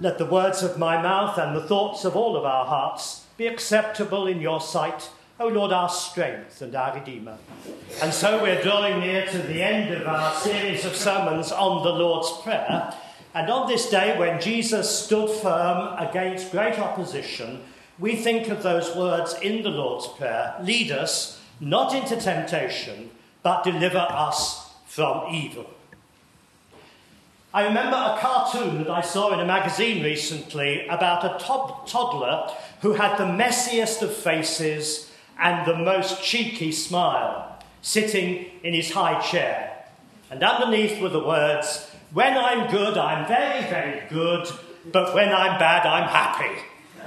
Let the words of my mouth and the thoughts of all of our hearts be acceptable in your sight, O Lord, our strength and our Redeemer. And so we're drawing near to the end of our series of sermons on the Lord's Prayer. And on this day, when Jesus stood firm against great opposition, we think of those words in the Lord's Prayer lead us not into temptation, but deliver us from evil. I remember a cartoon that I saw in a magazine recently about a toddler who had the messiest of faces and the most cheeky smile, sitting in his high chair. And underneath were the words, When I'm good, I'm very, very good, but when I'm bad, I'm happy.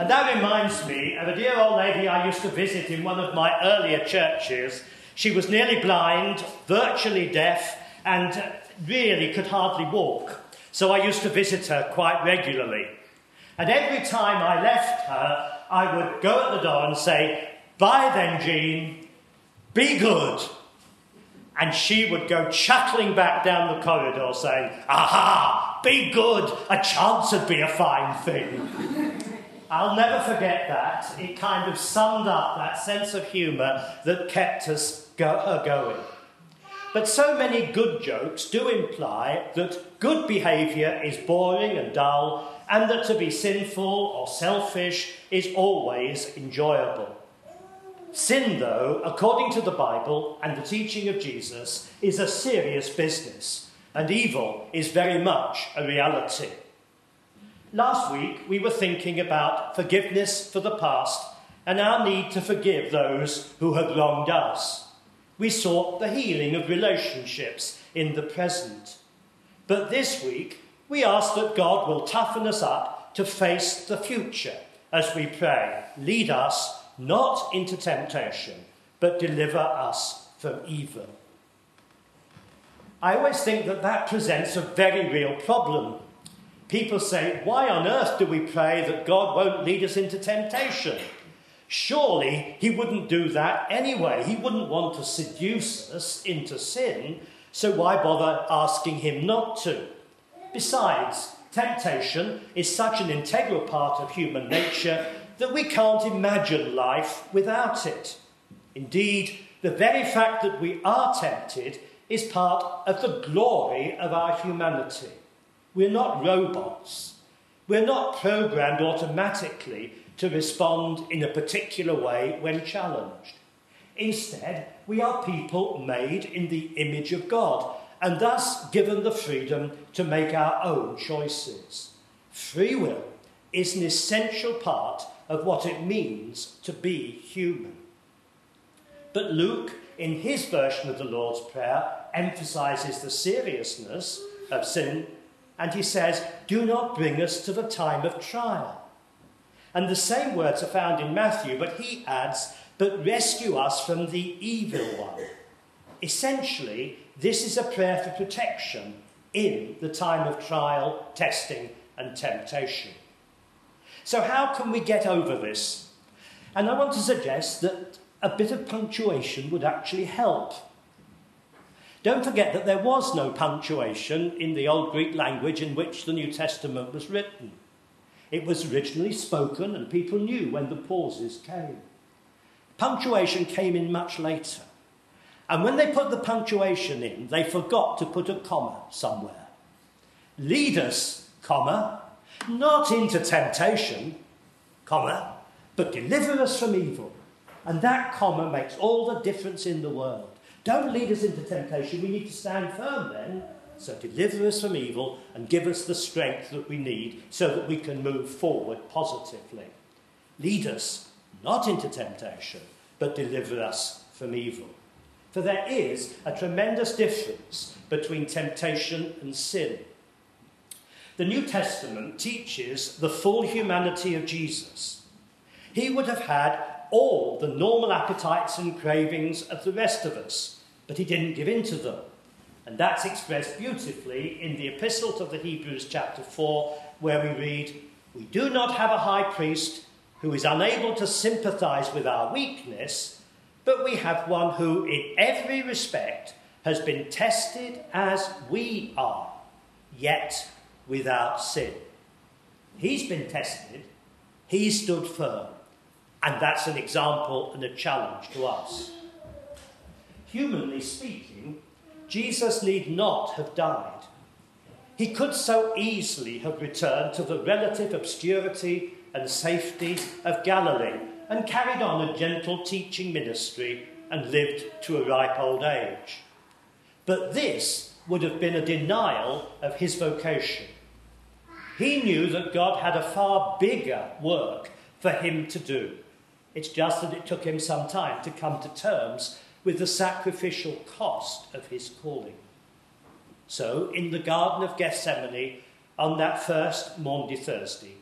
and that reminds me of a dear old lady I used to visit in one of my earlier churches. She was nearly blind, virtually deaf, and really could hardly walk. So I used to visit her quite regularly. And every time I left her, I would go at the door and say, Bye then, Jean, be good. And she would go chuckling back down the corridor saying, Aha, be good, a chance would be a fine thing. I'll never forget that. It kind of summed up that sense of humour that kept us go- her going. But so many good jokes do imply that good behaviour is boring and dull, and that to be sinful or selfish is always enjoyable. Sin, though, according to the Bible and the teaching of Jesus, is a serious business, and evil is very much a reality. Last week, we were thinking about forgiveness for the past and our need to forgive those who have wronged us. We sought the healing of relationships in the present. But this week, we ask that God will toughen us up to face the future as we pray. Lead us not into temptation, but deliver us from evil. I always think that that presents a very real problem. People say, Why on earth do we pray that God won't lead us into temptation? Surely he wouldn't do that anyway. He wouldn't want to seduce us into sin, so why bother asking him not to? Besides, temptation is such an integral part of human nature that we can't imagine life without it. Indeed, the very fact that we are tempted is part of the glory of our humanity. We're not robots. We're not programmed automatically to respond in a particular way when challenged. Instead, we are people made in the image of God and thus given the freedom to make our own choices. Free will is an essential part of what it means to be human. But Luke, in his version of the Lord's Prayer, emphasizes the seriousness of sin and he says, Do not bring us to the time of trial. And the same words are found in Matthew, but he adds, But rescue us from the evil one. Essentially, this is a prayer for protection in the time of trial, testing, and temptation. So, how can we get over this? And I want to suggest that a bit of punctuation would actually help. Don't forget that there was no punctuation in the Old Greek language in which the New Testament was written. It was originally spoken, and people knew when the pauses came. Punctuation came in much later. And when they put the punctuation in, they forgot to put a comma somewhere. Lead us, comma, not into temptation, comma, but deliver us from evil. And that comma makes all the difference in the world. Don't lead us into temptation. We need to stand firm then so deliver us from evil and give us the strength that we need so that we can move forward positively. Lead us not into temptation, but deliver us from evil. For there is a tremendous difference between temptation and sin. The New Testament teaches the full humanity of Jesus. He would have had all the normal appetites and cravings of the rest of us, but he didn't give in to them. And that's expressed beautifully in the Epistle to the Hebrews, chapter 4, where we read, We do not have a high priest who is unable to sympathize with our weakness, but we have one who, in every respect, has been tested as we are, yet without sin. He's been tested, he stood firm, and that's an example and a challenge to us. Humanly speaking, Jesus need not have died. He could so easily have returned to the relative obscurity and safety of Galilee and carried on a gentle teaching ministry and lived to a ripe old age. But this would have been a denial of his vocation. He knew that God had a far bigger work for him to do. It's just that it took him some time to come to terms with the sacrificial cost of his calling. So, in the Garden of Gethsemane, on that first Maundy Thursday,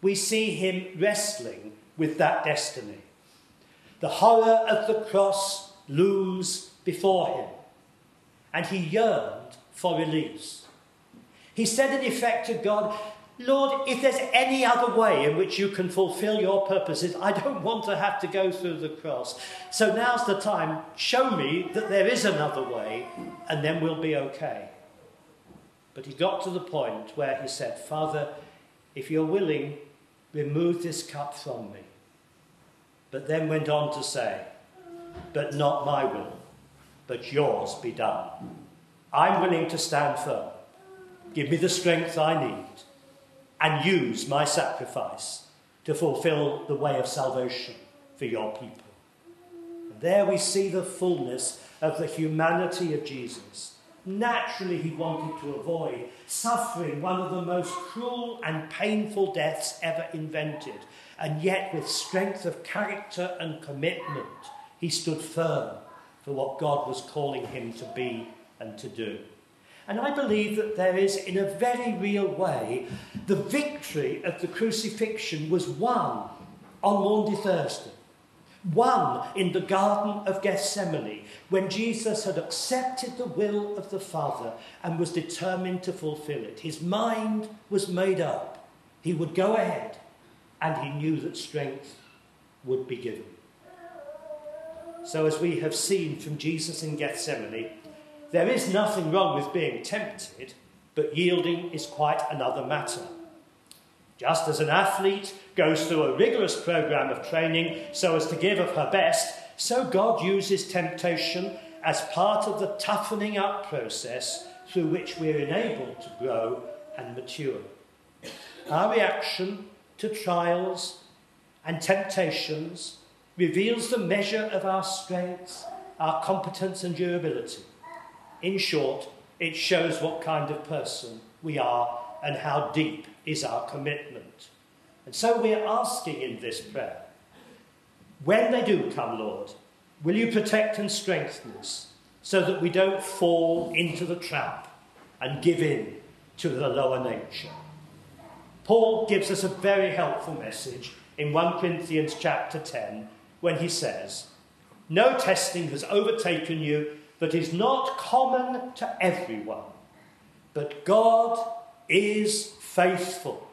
we see him wrestling with that destiny. The horror of the cross looms before him, and he yearned for release. He said, in effect, to God, Lord, if there's any other way in which you can fulfill your purposes, I don't want to have to go through the cross. So now's the time. Show me that there is another way, and then we'll be okay. But he got to the point where he said, Father, if you're willing, remove this cup from me. But then went on to say, But not my will, but yours be done. I'm willing to stand firm. Give me the strength I need and use my sacrifice to fulfill the way of salvation for your people. And there we see the fullness of the humanity of Jesus. Naturally, he wanted to avoid suffering one of the most cruel and painful deaths ever invented. And yet, with strength of character and commitment, he stood firm for what God was calling him to be and to do. And I believe that there is, in a very real way, the victory of the crucifixion was won on Maundy Thursday. One in the Garden of Gethsemane, when Jesus had accepted the will of the Father and was determined to fulfill it. His mind was made up. He would go ahead, and he knew that strength would be given. So, as we have seen from Jesus in Gethsemane, there is nothing wrong with being tempted, but yielding is quite another matter. Just as an athlete goes through a rigorous program of training so as to give of her best, so God uses temptation as part of the toughening up process through which we're enabled to grow and mature. Our reaction to trials and temptations reveals the measure of our strength, our competence, and durability. In short, it shows what kind of person we are and how deep is our commitment. And so we're asking in this prayer when they do come, Lord, will you protect and strengthen us so that we don't fall into the trap and give in to the lower nature? Paul gives us a very helpful message in 1 Corinthians chapter 10 when he says, No testing has overtaken you that is not common to everyone. But God is faithful,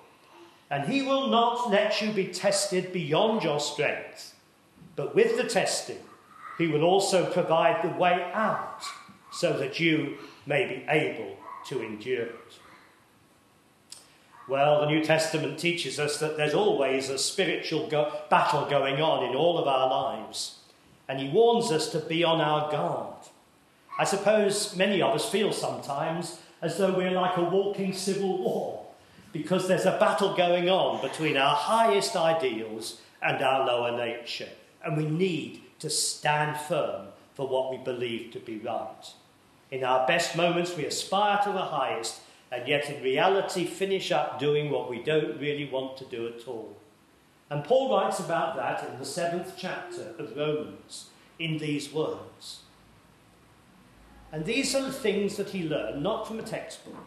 and He will not let you be tested beyond your strength. But with the testing, He will also provide the way out so that you may be able to endure it. Well, the New Testament teaches us that there's always a spiritual go- battle going on in all of our lives, and He warns us to be on our guard. I suppose many of us feel sometimes as though we're like a walking civil war because there's a battle going on between our highest ideals and our lower nature, and we need to stand firm for what we believe to be right. In our best moments, we aspire to the highest, and yet in reality, finish up doing what we don't really want to do at all. And Paul writes about that in the seventh chapter of Romans in these words. And these are the things that he learned, not from a textbook,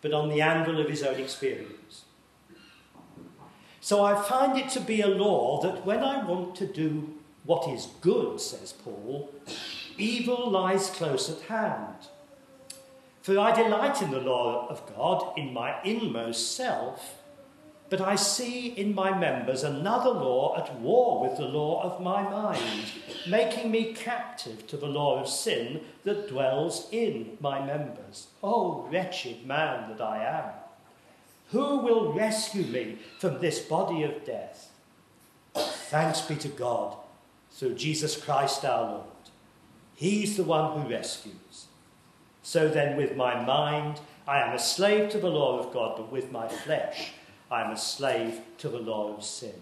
but on the anvil of his own experience. So I find it to be a law that when I want to do what is good, says Paul, evil lies close at hand. For I delight in the law of God in my inmost self, but I see in my members another law at war with the law of my mind, making me captive to the law of sin that dwells in my members. Oh, wretched man that I am! Who will rescue me from this body of death? Thanks be to God through Jesus Christ our Lord. He's the one who rescues. So then, with my mind, I am a slave to the law of God, but with my flesh, I am a slave to the law of sin.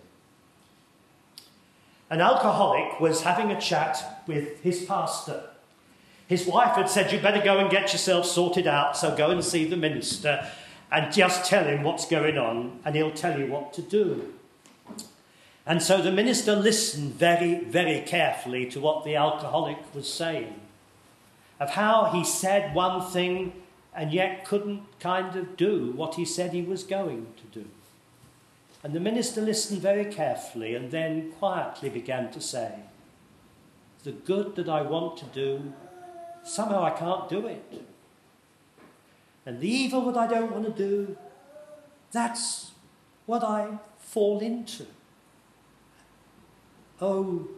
An alcoholic was having a chat with his pastor. His wife had said, You better go and get yourself sorted out, so go and see the minister and just tell him what's going on, and he'll tell you what to do. And so the minister listened very, very carefully to what the alcoholic was saying, of how he said one thing and yet couldn't kind of do what he said he was going to do. And the minister listened very carefully and then quietly began to say, The good that I want to do, somehow I can't do it. And the evil that I don't want to do, that's what I fall into. Oh,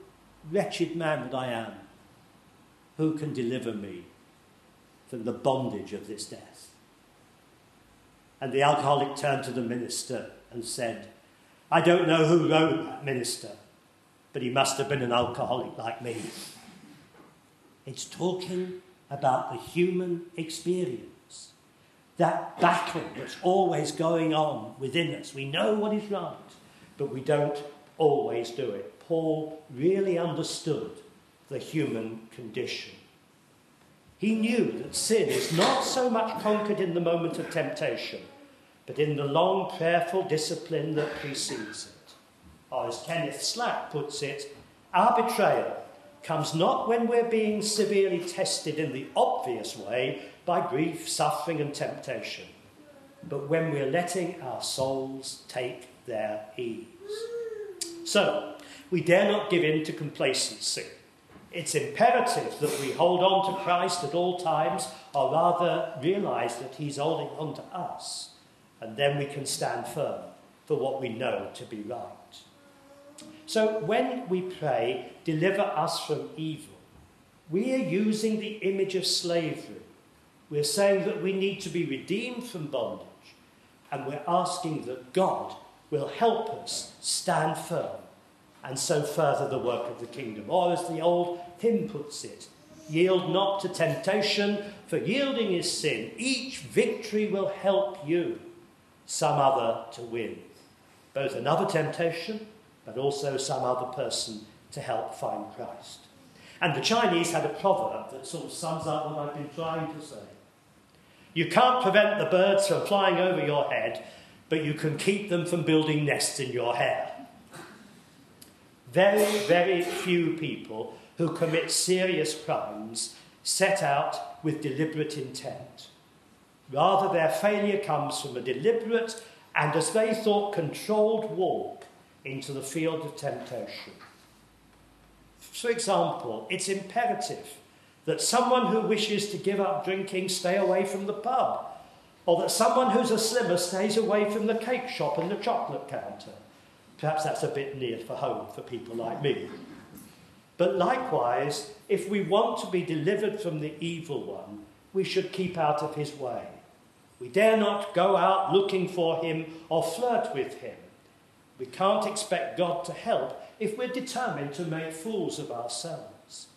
wretched man that I am, who can deliver me from the bondage of this death? And the alcoholic turned to the minister and said, I don't know who wrote that minister, but he must have been an alcoholic like me. It's talking about the human experience, that battle that's always going on within us. We know what is right, but we don't always do it. Paul really understood the human condition. He knew that sin is not so much conquered in the moment of temptation, but in the long prayerful discipline that precedes it. Or as Kenneth Slack puts it, our betrayal comes not when we're being severely tested in the obvious way by grief, suffering, and temptation, but when we're letting our souls take their ease. So, we dare not give in to complacency. It's imperative that we hold on to Christ at all times, or rather realize that He's holding on to us, and then we can stand firm for what we know to be right. So when we pray, deliver us from evil, we are using the image of slavery. We're saying that we need to be redeemed from bondage, and we're asking that God will help us stand firm and so further the work of the kingdom. Or as the old hymn puts it, yield not to temptation, for yielding is sin. Each victory will help you some other to win. Both another temptation, but also some other person to help find Christ. And the Chinese had a proverb that sort of sums up what I've been trying to say. You can't prevent the birds from flying over your head, but you can keep them from building nests in your hair. Very, very few people who commit serious crimes set out with deliberate intent. Rather, their failure comes from a deliberate and, as they thought, controlled walk into the field of temptation. For example, it's imperative that someone who wishes to give up drinking stay away from the pub, or that someone who's a slimmer stays away from the cake shop and the chocolate counter. Perhaps that's a bit near for home for people like me. But likewise, if we want to be delivered from the evil one, we should keep out of his way. We dare not go out looking for him or flirt with him. We can't expect God to help if we're determined to make fools of ourselves.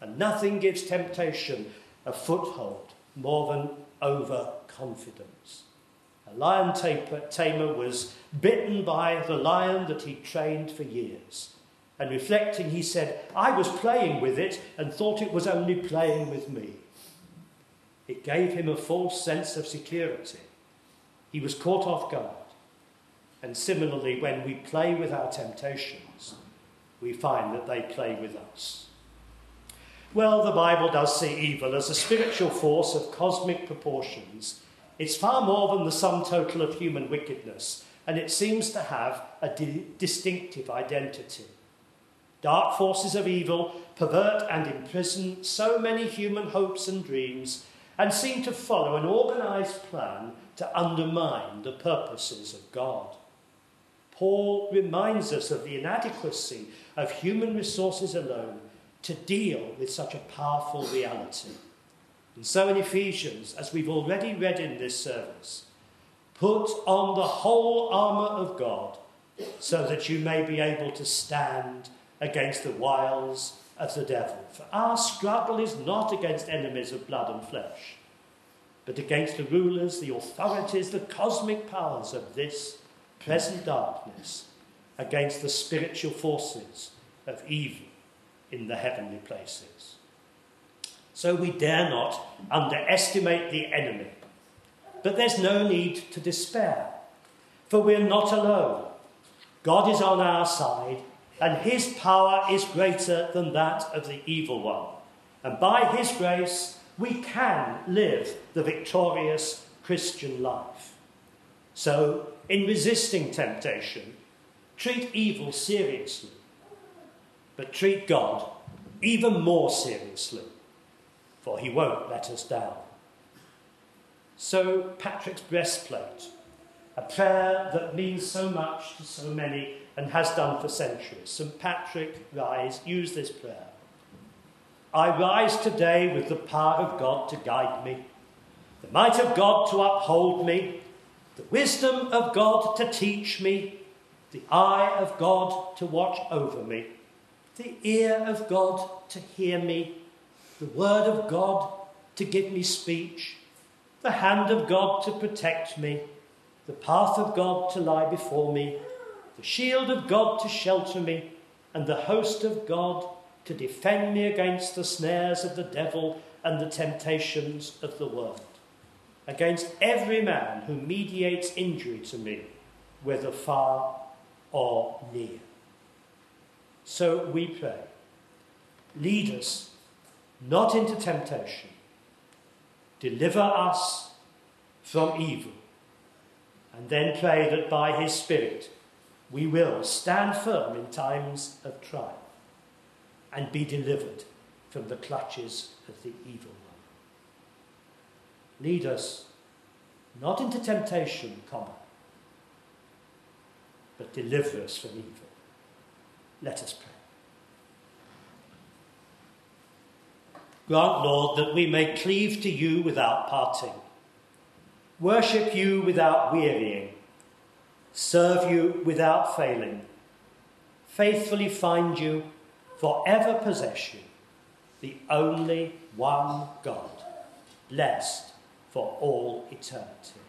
And nothing gives temptation a foothold more than overconfidence. A lion tamer was bitten by the lion that he trained for years. And reflecting, he said, I was playing with it and thought it was only playing with me. It gave him a false sense of security. He was caught off guard. And similarly, when we play with our temptations, we find that they play with us. Well, the Bible does see evil as a spiritual force of cosmic proportions it's far more than the sum total of human wickedness, and it seems to have a di- distinctive identity. Dark forces of evil pervert and imprison so many human hopes and dreams and seem to follow an organized plan to undermine the purposes of God. Paul reminds us of the inadequacy of human resources alone to deal with such a powerful reality. And so in Ephesians, as we've already read in this service, put on the whole armour of God so that you may be able to stand against the wiles of the devil. For our struggle is not against enemies of blood and flesh, but against the rulers, the authorities, the cosmic powers of this present darkness, against the spiritual forces of evil in the heavenly places. So we dare not underestimate the enemy. But there's no need to despair, for we're not alone. God is on our side, and his power is greater than that of the evil one. And by his grace, we can live the victorious Christian life. So, in resisting temptation, treat evil seriously, but treat God even more seriously, for he won't let us down. So, Patrick's breastplate, a prayer that means so much to so many and has done for centuries. St. Patrick, rise, use this prayer. I rise today with the power of God to guide me, the might of God to uphold me, the wisdom of God to teach me, the eye of God to watch over me, the ear of God to hear me, the word of God to give me speech, the hand of God to protect me, the path of God to lie before me, the shield of God to shelter me, and the host of God to defend me against the snares of the devil and the temptations of the world, against every man who mediates injury to me, whether far or near. So we pray, lead us not into temptation, deliver us from evil, and then pray that by his Spirit we will stand firm in times of trial and be delivered from the clutches of the evil one. Lead us not into temptation, comma, but deliver us from evil. Let us pray. Grant, Lord, that we may cleave to you without parting, worship you without wearying, serve you without failing, faithfully find you, forever possess you, the only one God, blessed for all eternity.